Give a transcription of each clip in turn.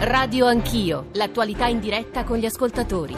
Radio Anch'io, l'attualità in diretta con gli ascoltatori.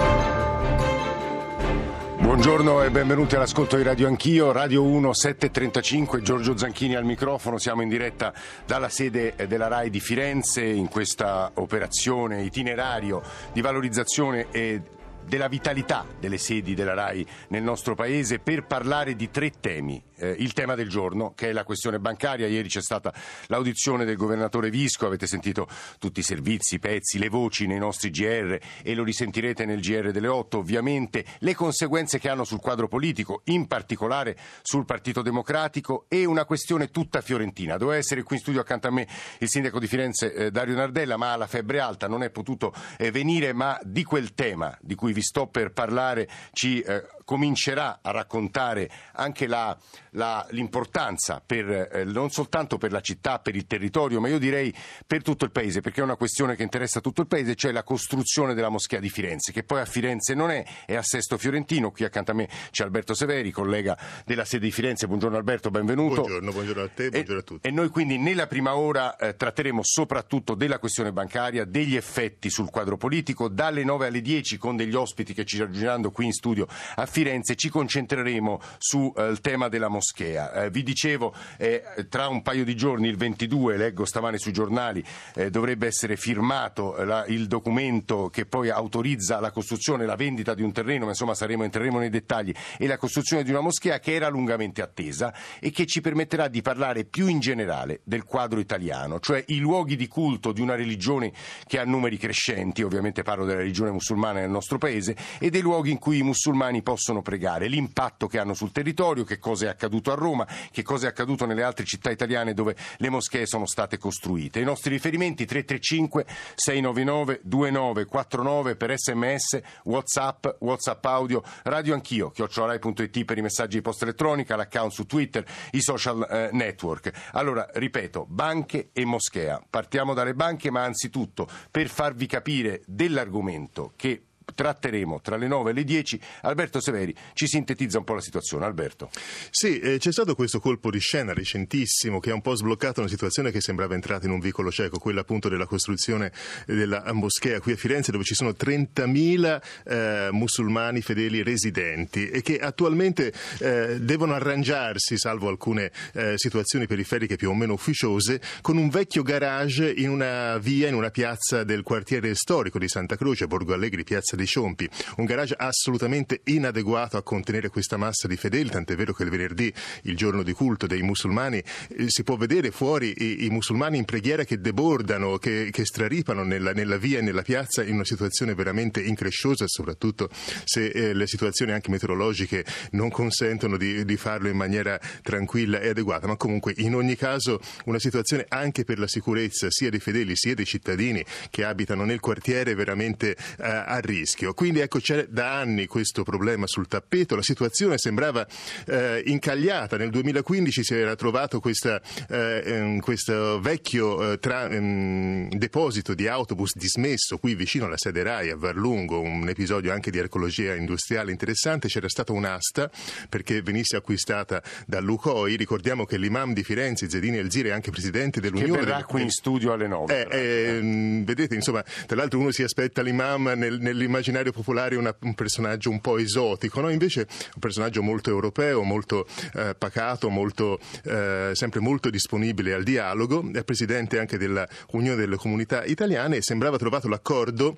Buongiorno e benvenuti all'ascolto di Radio Anch'io, Radio 1 735, Giorgio Zanchini al microfono, siamo in diretta dalla sede della RAI di Firenze in questa operazione itinerario di valorizzazione e della vitalità delle sedi della RAI nel nostro Paese per parlare di tre temi eh, il tema del giorno, che è la questione bancaria. Ieri c'è stata l'audizione del governatore Visco, avete sentito tutti i servizi, i pezzi, le voci nei nostri GR e lo risentirete nel GR delle 8, ovviamente, le conseguenze che hanno sul quadro politico, in particolare sul Partito Democratico e una questione tutta fiorentina. Doveva essere qui in studio accanto a me il sindaco di Firenze eh, Dario Nardella, ma ha la febbre alta, non è potuto eh, venire, ma di quel tema di cui vi sto per parlare ci eh, comincerà a raccontare anche la, la, l'importanza per, eh, non soltanto per la città, per il territorio, ma io direi per tutto il paese, perché è una questione che interessa tutto il paese, cioè la costruzione della moschea di Firenze, che poi a Firenze non è, è a Sesto Fiorentino. Qui accanto a me c'è Alberto Severi, collega della sede di Firenze. Buongiorno Alberto, benvenuto. Buongiorno, buongiorno a te, buongiorno e, a tutti. E noi quindi nella prima ora eh, tratteremo soprattutto della questione bancaria, degli effetti sul quadro politico, dalle 9 alle 10 con degli ospiti che ci raggiungeranno qui in studio a Firenze ci concentreremo sul eh, tema della moschea. Eh, vi dicevo, eh, tra un paio di giorni, il 22, leggo stamane sui giornali, eh, dovrebbe essere firmato eh, la, il documento che poi autorizza la costruzione, la vendita di un terreno, ma insomma saremo, entreremo nei dettagli, e la costruzione di una moschea che era lungamente attesa e che ci permetterà di parlare più in generale del quadro italiano, cioè i luoghi di culto di una religione che ha numeri crescenti, ovviamente parlo della religione musulmana nel nostro paese, e dei luoghi in cui i musulmani possono pregare, l'impatto che hanno sul territorio, che cosa è accaduto a Roma, che cosa è accaduto nelle altre città italiane dove le moschee sono state costruite. I nostri riferimenti 335 699 2949 per sms, whatsapp, whatsapp audio, radio anch'io, chiocciolarai.it per i messaggi di posta elettronica, l'account su Twitter, i social eh, network. Allora, ripeto, banche e moschea. Partiamo dalle banche, ma anzitutto per farvi capire dell'argomento che tratteremo tra le 9 e le 10. Alberto Severi ci sintetizza un po' la situazione. Alberto. Sì, eh, c'è stato questo colpo di scena recentissimo che ha un po' sbloccato una situazione che sembrava entrata in un vicolo cieco, quella appunto della costruzione della moschea qui a Firenze dove ci sono 30.000 eh, musulmani fedeli residenti e che attualmente eh, devono arrangiarsi, salvo alcune eh, situazioni periferiche più o meno ufficiose, con un vecchio garage in una via, in una piazza del quartiere storico di Santa Croce, Borgo Allegri, piazza dei Ciompi. Un garage assolutamente inadeguato a contenere questa massa di fedeli, tant'è vero che il venerdì, il giorno di culto dei musulmani, eh, si può vedere fuori i, i, musulmani in preghiera che debordano, che, che straripano nella, nella, via e nella piazza in una situazione veramente incresciosa, soprattutto se eh, le situazioni anche meteorologiche non consentono di, di farlo in maniera tranquilla e adeguata. Ma comunque, in ogni caso, una situazione anche per la sicurezza sia dei fedeli sia dei cittadini che abitano nel quartiere veramente eh, a rischio rischio. Quindi ecco c'è da anni questo problema sul tappeto, la situazione sembrava eh, incagliata, nel 2015 si era trovato questa, eh, ehm, questo vecchio eh, tra, ehm, deposito di autobus dismesso qui vicino alla sede RAI a Varlungo, un episodio anche di archeologia industriale interessante, c'era stata un'asta perché venisse acquistata da Lucoi, ricordiamo che l'imam di Firenze, Zedini Elzire, è anche presidente dell'Unione. Che verrà qui in studio alle 9. Eh, ehm, vedete, insomma, tra l'altro uno si aspetta l'imam nel, nell'immaginario nell'immaginario popolare una, un personaggio un po' esotico, no? invece un personaggio molto europeo, molto eh, pacato, molto, eh, sempre molto disponibile al dialogo, è presidente anche dell'Unione delle Comunità Italiane e sembrava trovato l'accordo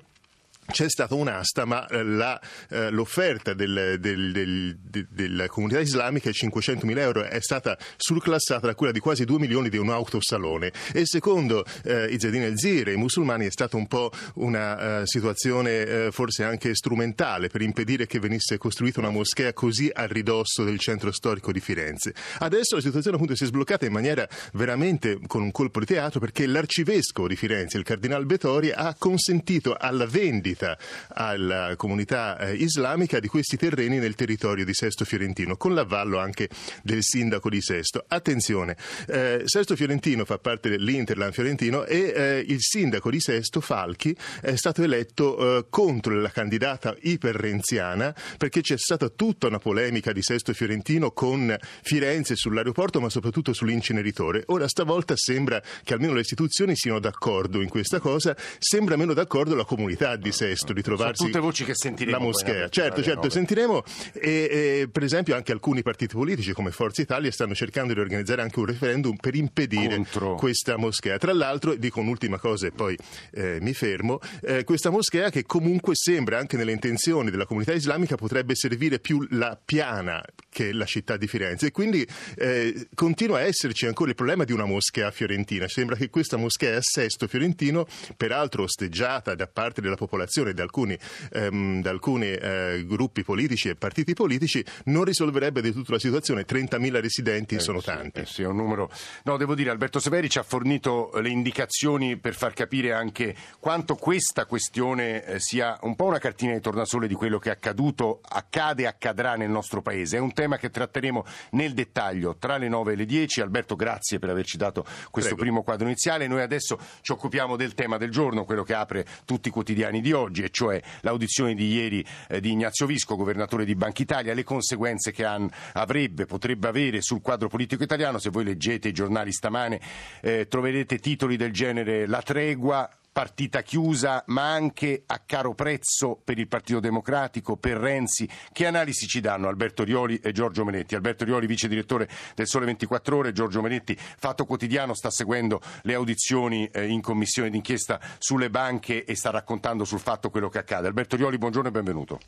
c'è stata un'asta, ma eh, la, eh, l'offerta del, del, del, della comunità islamica, 500.000 euro, è stata surclassata da quella di quasi 2 milioni di un autosalone. E secondo eh, Izzedine El-Zir, i musulmani, è stata un po' una uh, situazione uh, forse anche strumentale per impedire che venisse costruita una moschea così a ridosso del centro storico di Firenze. Adesso la situazione appunto si è sbloccata in maniera veramente con un colpo di teatro perché l'arcivescovo di Firenze, il cardinal Bettori, ha consentito alla vendita vendita alla comunità eh, islamica di questi terreni nel territorio di Sesto Fiorentino, con l'avvallo anche del sindaco di Sesto. Attenzione, eh, Sesto Fiorentino fa parte dell'Interland Fiorentino e eh, il sindaco di Sesto, Falchi, è stato eletto eh, contro la candidata iperrenziana perché c'è stata tutta una polemica di Sesto Fiorentino con Firenze sull'aeroporto ma soprattutto sull'inceneritore. Ora stavolta sembra che almeno le istituzioni siano d'accordo in questa cosa, sembra meno d'accordo la comunità di Sesto di trovarsi Sono tutte voci che sentiremo la moschea. Certo, certo, sentiremo e, e, per esempio anche alcuni partiti politici come Forza Italia stanno cercando di organizzare anche un referendum per impedire Contro. questa moschea. Tra l'altro, dico un'ultima cosa e poi eh, mi fermo, eh, questa moschea che comunque sembra anche nelle intenzioni della comunità islamica potrebbe servire più la piana che la città di Firenze e quindi eh, continua a esserci ancora il problema di una moschea fiorentina. Sembra che questa moschea a Sesto Fiorentino, peraltro osteggiata da parte della popolazione da alcuni, ehm, da alcuni eh, gruppi politici e partiti politici, non risolverebbe di tutto la situazione. 30.000 residenti sono sì, tanti. eh sì, è un numero. No, devo dire, Alberto Severi ci ha fornito le indicazioni per far capire anche quanto questa questione eh, sia un po' una cartina di tornasole di quello che è accaduto, accade e accadrà nel nostro paese. È un tema che tratteremo nel dettaglio tra le 9 e le 10. Alberto, grazie per averci dato questo Prego. primo quadro iniziale. Noi adesso ci occupiamo del tema del giorno, quello che apre tutti i quotidiani di oggi, e cioè l'audizione di ieri eh, di Ignazio Visco, governatore di Banca Italia, le conseguenze che han- avrebbe, potrebbe avere sul quadro politico italiano. Se voi leggete i giornali stamane eh, troverete titoli del genere La tregua. Partita chiusa, ma anche a caro prezzo per il Partito Democratico, per Renzi. Che analisi ci danno Alberto Rioli e Giorgio Menetti? Alberto Rioli, vice direttore del Sole 24 Ore, Giorgio Menetti, Fatto Quotidiano, sta seguendo le audizioni eh, in commissione d'inchiesta sulle banche e sta raccontando sul fatto quello che accade. Alberto Rioli, buongiorno e benvenuto.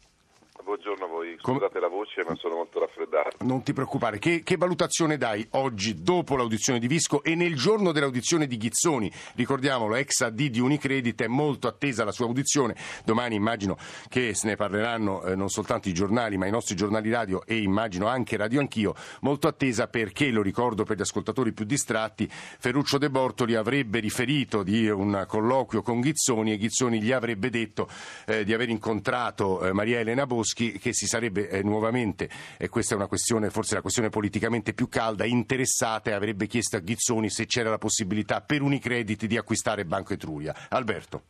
Buongiorno a voi, Com- scusate la voce ma sono molto raffreddato. Non ti preoccupare, che, che valutazione dai oggi dopo l'audizione di Visco e nel giorno dell'audizione di Ghizzoni? Ricordiamolo, ex AD di Unicredit, è molto attesa la sua audizione. Domani immagino che se ne parleranno eh, non soltanto i giornali, ma i nostri giornali radio e immagino anche Radio Anch'io. Molto attesa perché, lo ricordo per gli ascoltatori più distratti, Ferruccio De Bortoli avrebbe riferito di un colloquio con Ghizzoni e Ghizzoni gli avrebbe detto eh, di aver incontrato eh, Maria Elena Boschi che si sarebbe eh, nuovamente, e questa è una questione, forse la questione politicamente più calda, interessata e avrebbe chiesto a Ghizzoni se c'era la possibilità per Unicredit di acquistare Banco Etruria. Alberto.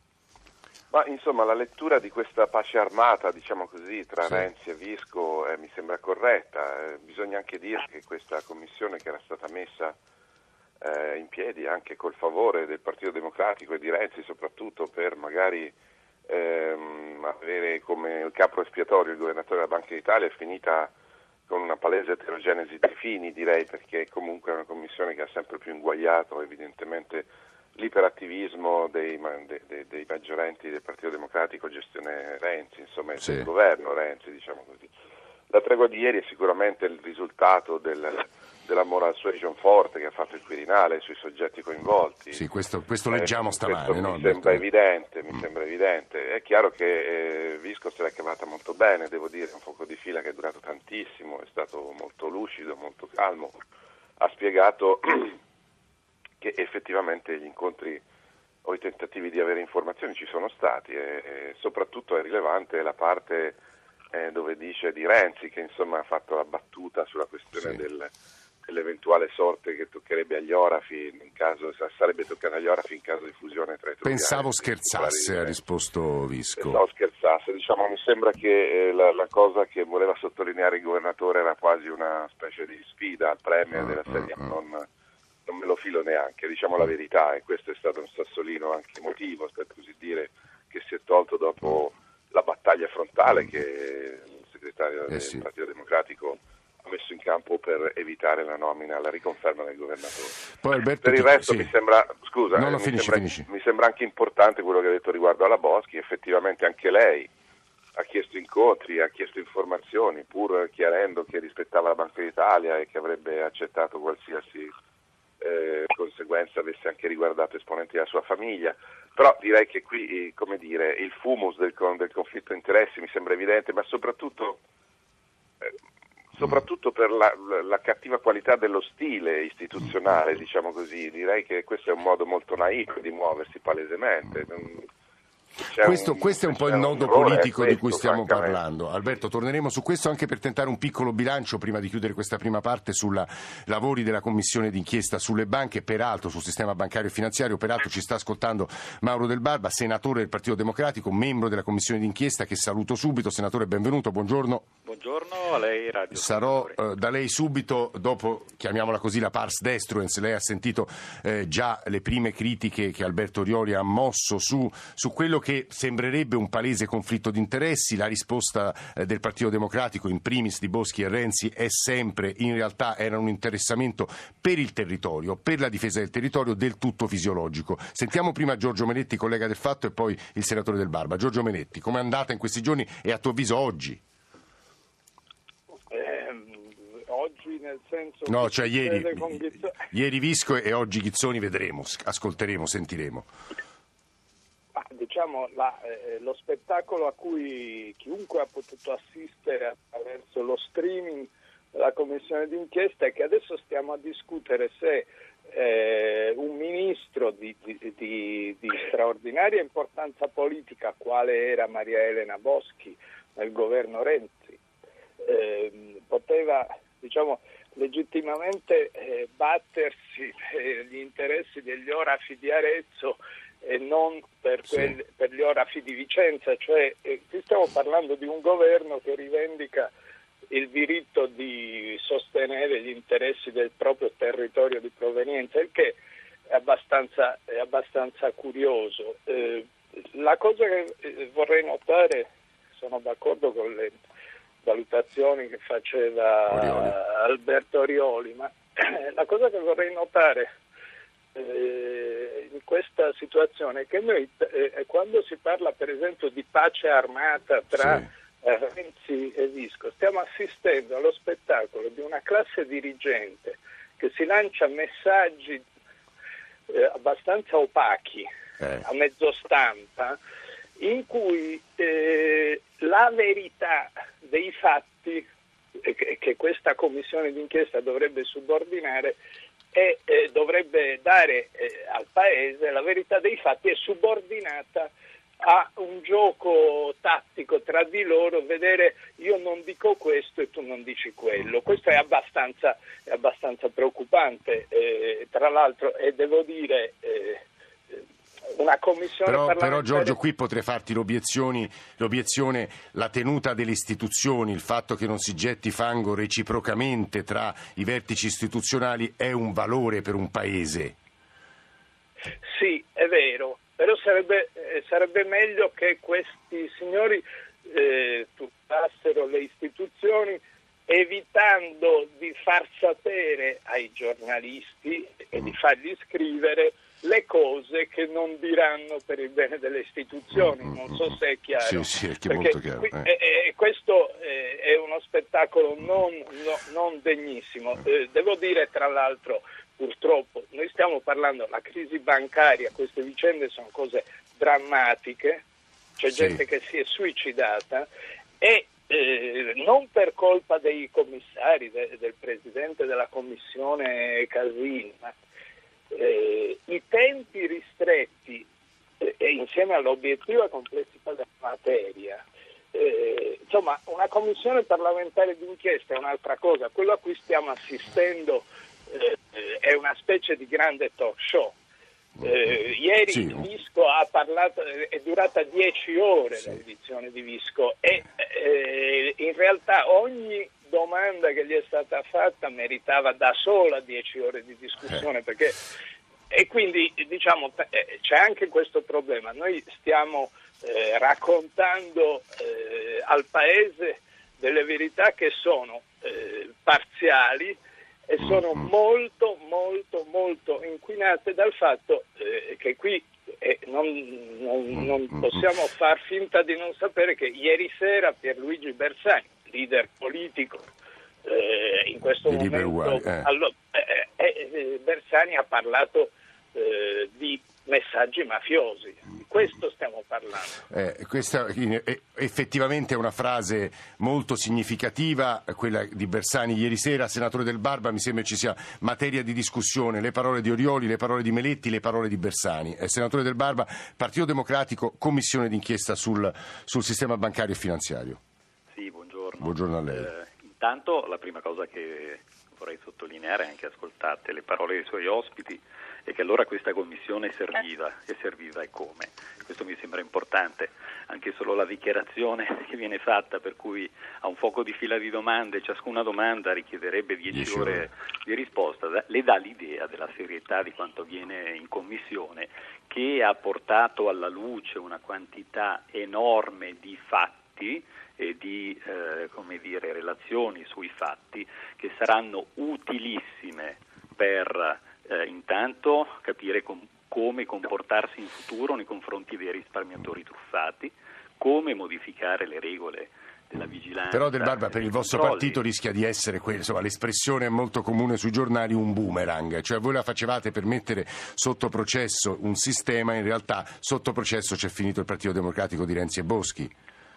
Ma insomma la lettura di questa pace armata, diciamo così, tra Sì. Renzi e Visco eh, mi sembra corretta. Eh, bisogna anche dire che questa commissione che era stata messa eh, in piedi anche col favore del Partito Democratico e di Renzi soprattutto per magari ehm, avere come capo espiatorio il governatore della Banca d'Italia è finita con una palese eterogenesi di fini direi perché comunque è una commissione che ha sempre più inguagliato evidentemente l'iperattivismo dei, de- de- dei maggiorenti del Partito Democratico, gestione Renzi, insomma Sì. governo Renzi, diciamo così. La tregua di ieri è sicuramente il risultato del- della moral suasion forte che ha fatto il Quirinale sui soggetti coinvolti. Sì, questo, questo Eh, leggiamo stamane, questo no, mi sembra evidente, mi Mm. sembra evidente. È chiaro che eh, Visco se l'è cavata molto bene, devo dire, è un fuoco di fila che è durato tantissimo, è stato molto lucido, molto calmo. Ha spiegato che effettivamente gli incontri o i tentativi di avere informazioni ci sono stati e, e soprattutto è rilevante la parte eh, dove dice di Renzi che insomma ha fatto la battuta sulla questione Sì. del- dell'eventuale sorte che toccherebbe agli orafi in caso sarebbe toccata agli orafi in caso di fusione tra i trucchiani Pensavo scherzasse, ha risposto Visco. Pensavo scherzasse, diciamo, mi sembra che eh, la, la cosa che voleva sottolineare il governatore era quasi una specie di sfida al premier Ah, della ah, serie, ah. non, non me lo filo neanche, diciamo la verità, e questo è stato un sassolino anche emotivo, per così dire, che si è tolto dopo la battaglia frontale che il segretario Eh del sì. Partito Democratico ha messo in campo per evitare la nomina, la riconferma del governatore. Alberto, Per il resto sì. mi sembra, scusa, No, no, eh, mi, finisci, sembra, finisci. mi sembra anche importante quello che ha detto riguardo alla Boschi, effettivamente anche lei ha chiesto incontri, ha chiesto informazioni, pur chiarendo che rispettava la Banca d'Italia e che avrebbe accettato qualsiasi eh, conseguenza avesse anche riguardato esponenti della sua famiglia. Però direi che qui, eh, come dire, il fumus del, del conflitto di interessi mi sembra evidente, ma soprattutto eh, soprattutto per la, la- cattiva qualità dello stile istituzionale, diciamo così. Direi che questo è un modo molto naif di muoversi palesemente. Questo, un, questo, è un po' il nodo politico questo, di cui stiamo parlando. Alberto, torneremo su questo anche per tentare un piccolo bilancio prima di chiudere questa prima parte sui lavori della commissione d'inchiesta sulle banche, peraltro sul sistema bancario e finanziario. Peraltro ci sta ascoltando Mauro Del Barba, senatore del Partito Democratico, membro della commissione d'inchiesta che saluto subito. Senatore, benvenuto, buongiorno. Buongiorno a lei, Radio Sarò eh, da lei subito, dopo, chiamiamola così, la pars destruens. Lei ha sentito eh, già le prime critiche che Alberto Rioli ha mosso su, su quello che sembrerebbe un palese conflitto di interessi. La risposta eh, del Partito Democratico, in primis di Boschi e Renzi, è sempre, in realtà era un interessamento per il territorio, per la difesa del territorio del tutto fisiologico. Sentiamo prima Giorgio Menetti, collega del Fatto, e poi il senatore Del Barba. Giorgio Menetti, come è andata in questi giorni e a tuo avviso oggi? Ehm, oggi nel senso no, cioè ieri, ieri Visco e oggi Ghizzoni vedremo, ascolteremo, sentiremo diciamo, la, eh, lo spettacolo a cui chiunque ha potuto assistere attraverso lo streaming della commissione d'inchiesta è che adesso stiamo a discutere se eh, un ministro di, di, di, di, straordinaria importanza politica, quale era Maria Elena Boschi nel governo Renzi, eh, poteva diciamo, legittimamente eh, battersi per gli interessi degli orafi di Arezzo e non per, quel, sì. per gli orafi di Vicenza, cioè eh, qui stiamo parlando di un governo che rivendica il diritto di sostenere gli interessi del proprio territorio di provenienza, il che è abbastanza, è abbastanza curioso. Eh, la cosa che eh, vorrei notare, sono d'accordo con le valutazioni che faceva Orioli. Alberto Orioli, ma la cosa che vorrei notare eh, in questa situazione che noi eh, quando si parla per esempio di pace armata tra sì. eh, Renzi e Visco stiamo assistendo allo spettacolo di una classe dirigente che si lancia messaggi eh, abbastanza opachi eh. a mezzo stampa in cui eh, la verità dei fatti che questa commissione d'inchiesta dovrebbe subordinare e eh, dovrebbe dare eh, al Paese la verità dei fatti è subordinata a un gioco tattico tra di loro, vedere io non dico questo e tu non dici quello. Questo è abbastanza, è abbastanza preoccupante, eh, tra l'altro, e devo dire eh, una commissione però, parlamentare... Però Giorgio qui potrei farti l'obiezione la tenuta delle istituzioni, il fatto che non si getti fango reciprocamente tra i vertici istituzionali è un valore per un paese. Sì, è vero, però sarebbe, eh, sarebbe meglio che questi signori eh, tutassero le istituzioni evitando di far sapere ai giornalisti e di fargli scrivere le cose che non diranno per il bene delle istituzioni, mm, mm, non so mm, se è chiaro. Sì, sì, è molto chiaro. Qui, eh. Eh, questo eh, è uno spettacolo non, no, non degnissimo. Eh, devo dire tra l'altro, purtroppo, noi stiamo parlando della crisi bancaria, queste vicende sono cose drammatiche, c'è sì. gente che si è suicidata e eh, non per colpa dei commissari, de, del presidente della commissione Casini, ma eh, i tempi ristretti eh, e insieme all'obiettiva complessità della materia, eh, insomma una commissione parlamentare d'inchiesta è un'altra cosa, quello a cui stiamo assistendo eh, è una specie di grande talk show. Eh, ieri sì. Visco ha parlato, è durata dieci ore sì. l'edizione di Visco e eh, in realtà ogni domanda che gli è stata fatta meritava da sola dieci ore di discussione eh. perché e quindi diciamo eh, c'è anche questo problema. Noi stiamo eh, raccontando eh, al Paese delle verità che sono eh, parziali e sono mm-hmm. molto molto molto inquinate dal fatto eh, che qui non, non, non, mm-hmm. possiamo far finta di non sapere che ieri sera Pierluigi Bersani leader politico eh, in questo momento. Eh. Allora, eh, eh, eh, Bersani ha parlato eh, di messaggi mafiosi. Di questo stiamo parlando. Eh, questa è effettivamente una frase molto significativa, quella di Bersani ieri sera. Senatore Del Barba, mi sembra ci sia materia di discussione. Le parole di Orioli, le parole di Meletti, le parole di Bersani. Eh, senatore Del Barba, Partito Democratico, commissione d'inchiesta sul, sul sistema bancario e finanziario. Buongiorno. Buongiorno a lei. Eh, intanto la prima cosa che vorrei sottolineare, anche ascoltate le parole dei suoi ospiti, è che allora questa commissione serviva e serviva e come. Questo mi sembra importante, anche solo la dichiarazione che viene fatta per cui a un fuoco di fila di domande, ciascuna domanda richiederebbe 10 ore di risposta, le dà l'idea della serietà di quanto avviene in commissione che ha portato alla luce una quantità enorme di fatti e di eh, dire, relazioni sui fatti che saranno utilissime per eh, intanto capire com- come comportarsi in futuro nei confronti dei risparmiatori truffati, come modificare le regole della vigilanza. Però Del Barba per il vostro controlli. partito rischia di essere, insomma, l'espressione è molto comune sui giornali, un boomerang, cioè voi la facevate per mettere sotto processo un sistema, in realtà sotto processo c'è finito il Partito Democratico di Renzi e Boschi.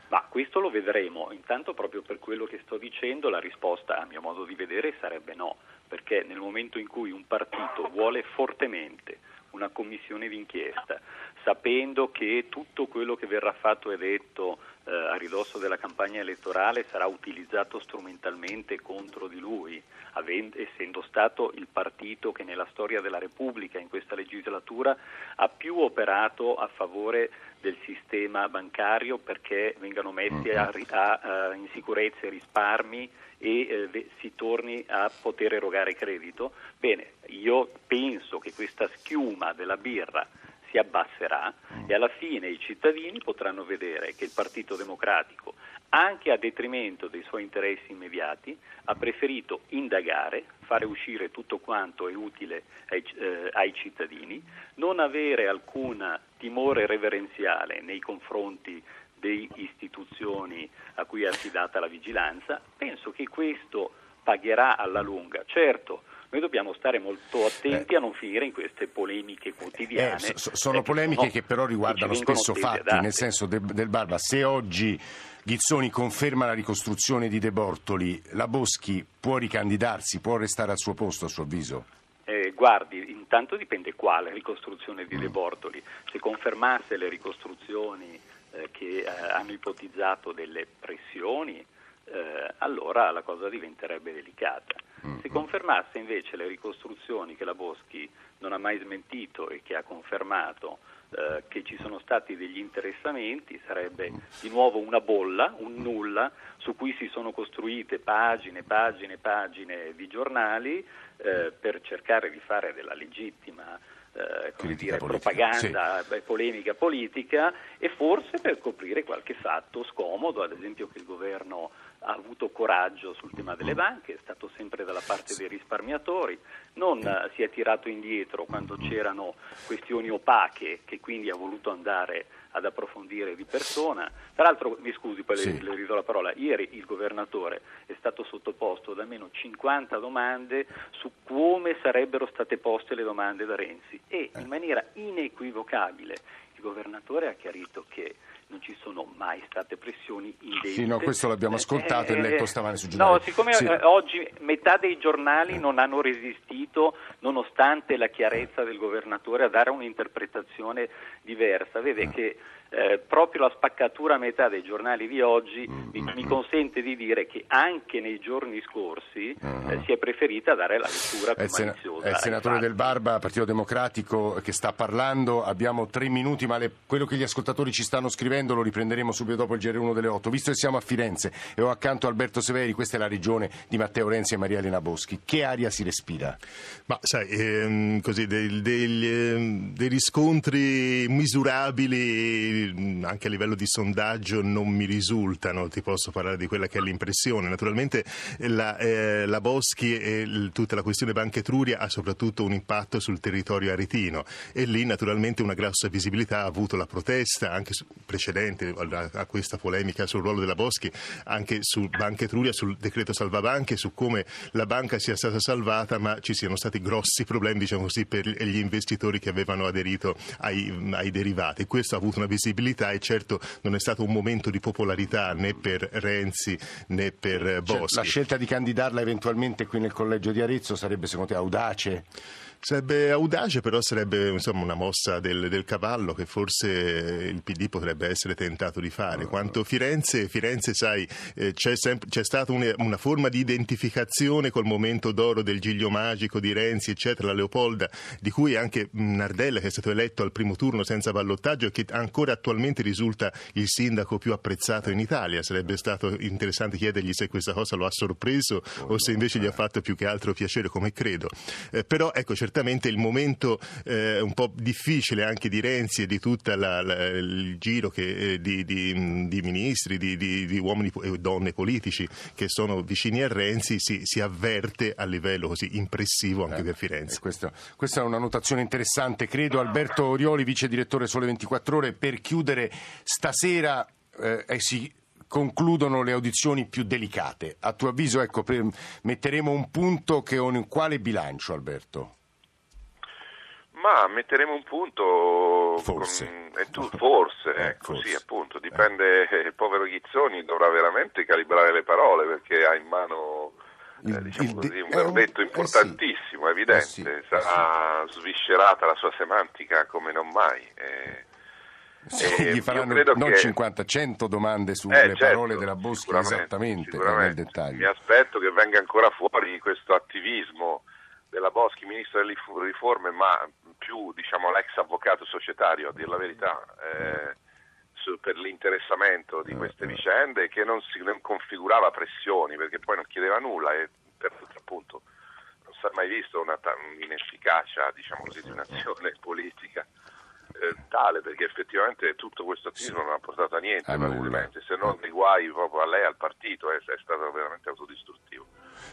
Ma questo lo vedremo, intanto proprio per quello che sto dicendo la risposta a mio modo di vedere sarebbe no, perché nel momento in cui un partito vuole fortemente una commissione d'inchiesta, sapendo che tutto quello che verrà fatto e detto eh, a ridosso della campagna elettorale sarà utilizzato strumentalmente contro di lui, avendo, essendo stato il partito che nella storia della Repubblica in questa legislatura ha più operato a favore del sistema bancario perché vengano messi a, a, a, in sicurezza i risparmi e eh, si torni a poter erogare credito. Bene, io penso che questa schiuma della birra si abbasserà e alla fine i cittadini potranno vedere che il Partito Democratico, anche a detrimento dei suoi interessi immediati, ha preferito indagare, fare uscire tutto quanto è utile ai, eh, ai cittadini, non avere alcun timore reverenziale nei confronti delle istituzioni a cui è affidata la vigilanza, penso che questo pagherà alla lunga. Certo, noi dobbiamo stare molto attenti eh. a non finire in queste polemiche quotidiane. Eh, so, sono polemiche sono, che però riguardano che spesso fatti, nel senso de, del Barba, se oggi Ghizzoni conferma la ricostruzione di De Bortoli, la Boschi può ricandidarsi, può restare al suo posto a suo avviso? Eh, guardi, intanto dipende quale ricostruzione di De Bortoli. Se confermasse le ricostruzioni eh, che eh, hanno ipotizzato delle pressioni, eh, allora la cosa diventerebbe delicata. Se confermasse invece le ricostruzioni che la Boschi non ha mai smentito e che ha confermato eh, che ci sono stati degli interessamenti, sarebbe di nuovo una bolla, un nulla, su cui si sono costruite pagine, pagine, pagine di giornali eh, per cercare di fare della legittima eh, dire, propaganda, sì. polemica politica e forse per coprire qualche fatto scomodo, ad esempio che il governo ha avuto coraggio sul tema delle banche, è stato sempre dalla parte dei risparmiatori, non uh, si è tirato indietro quando c'erano questioni opache che quindi ha voluto andare ad approfondire di persona. Tra l'altro, mi scusi, poi sì. le, le ridò la parola, ieri il governatore è stato sottoposto ad almeno 50 domande su come sarebbero state poste le domande da Renzi e in maniera inequivocabile il governatore ha chiarito che non ci sono mai state pressioni indebite. Sì, no, questo l'abbiamo ascoltato eh, e letto stamane su giornali. No, siccome sì. eh, oggi metà dei giornali eh. non hanno resistito, nonostante la chiarezza del governatore, a dare un'interpretazione diversa. Vede eh. che eh, proprio la spaccatura a metà dei giornali di oggi mm-hmm. mi, mi, consente di dire che anche nei giorni scorsi mm-hmm. eh, si è preferita dare la lettura più sen- maliziosa. È il senatore Del Barba, Partito Democratico, che sta parlando. Abbiamo tre minuti, ma le, quello che gli ascoltatori ci stanno scrivendo lo riprenderemo subito dopo il GR1 delle 8. Visto che siamo a Firenze e ho accanto Alberto Severi, questa è la regione di Matteo Renzi e Maria Elena Boschi. Che aria si respira? Ma sai, ehm, così, dei, dei, ehm, dei riscontri misurabili anche a livello di sondaggio non mi risultano, ti posso parlare di quella che è l'impressione. Naturalmente la, eh, la Boschi e tutta la questione Banca Etruria ha soprattutto un impatto sul territorio aretino e lì naturalmente una grossa visibilità ha avuto la protesta anche precedente precedente a, questa polemica sul ruolo della Boschi, anche su Banca Etruria, sul decreto salvabanche, su come la banca sia stata salvata, ma ci siano stati grossi problemi, diciamo così, per gli investitori che avevano aderito ai, ai derivati. Questo ha avuto una visibilità e certo non è stato un momento di popolarità né per Renzi né per Boschi. Cioè, la scelta di candidarla eventualmente qui nel collegio di Arezzo sarebbe secondo te audace? Sarebbe audace, però sarebbe insomma, una mossa del, del, cavallo che forse il PD potrebbe essere tentato di fare. Quanto Firenze, Firenze sai, eh, c'è, sempre, c'è, stata una, una, forma di identificazione col momento d'oro del Giglio Magico, di Renzi, eccetera, la Leopolda, di cui anche Nardella, che è stato eletto al primo turno senza ballottaggio e che ancora attualmente risulta il sindaco più apprezzato in Italia. Sarebbe stato interessante chiedergli se questa cosa lo ha sorpreso o se invece gli ha fatto più che altro piacere, come credo. Eh, però ecco, certamente il momento eh, un po' difficile anche di Renzi e di tutto il giro che, eh, di, di, di, ministri, di, di, uomini e donne politici che sono vicini a Renzi si, si avverte a livello così impressivo anche eh, per Firenze. Questo, questa è una notazione interessante, credo. Alberto Orioli, vice direttore Sole 24 Ore, per chiudere stasera eh, eh, si concludono le audizioni più delicate. A tuo avviso, ecco, metteremo un punto che con quale bilancio, Alberto? Ma metteremo un punto. Forse. Con, tu, forse, eh, ecco, forse. sì, appunto. Dipende. Eh. Il povero Ghizzoni dovrà veramente calibrare le parole perché ha in mano. Eh, diciamo così, un verdetto importantissimo, eh sì, evidente, sì, sarà sviscerata la sua semantica come non mai. Eh, sì, gli faranno non che... 50, 100 domande sulle eh, certo, parole della Boschi esattamente nel dettaglio. Mi aspetto che venga ancora fuori questo attivismo della Boschi, ministro delle riforme, ma più diciamo, l'ex avvocato societario, a dire la verità, eh, su, per l'interessamento di queste eh, eh. vicende, che non, si, non configurava pressioni, perché poi non chiedeva nulla e per appunto non si è mai visto una, un'inefficacia diciamo così, di un'azione politica eh, tale, perché effettivamente tutto questo attivismo non ha portato a niente, se non dei guai proprio a lei, al partito, è, è stato veramente autodistruttivo.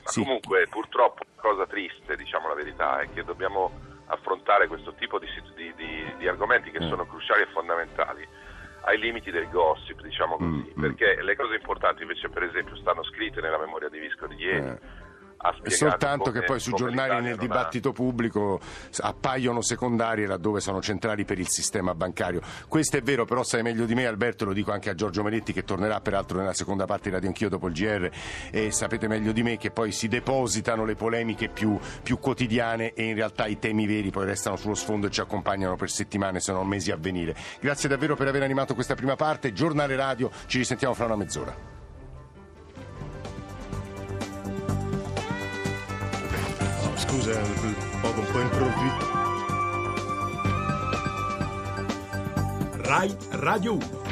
Ma sì. comunque purtroppo la cosa triste, diciamo la verità, è che dobbiamo affrontare questo tipo di, di, di, di argomenti che mm. sono cruciali e fondamentali ai limiti del gossip, diciamo così, mm, mm. perché le cose importanti invece per esempio stanno scritte nella memoria di Visco di ieri. Eh soltanto che poi sui giornali nel dibattito pubblico appaiono secondarie laddove sono centrali per il sistema bancario. Questo è vero, però sai meglio di me Alberto, lo dico anche a Giorgio Meretti che tornerà peraltro nella seconda parte di Radio Anch'io dopo il GR e sapete meglio di me che poi si depositano le polemiche più, più quotidiane e in realtà i temi veri poi restano sullo sfondo e ci accompagnano per settimane se non mesi a venire. Grazie davvero per aver animato questa prima parte, giornale radio, ci risentiamo fra una mezz'ora. Scusa, un po', un po' improvviso. Rai Radio 1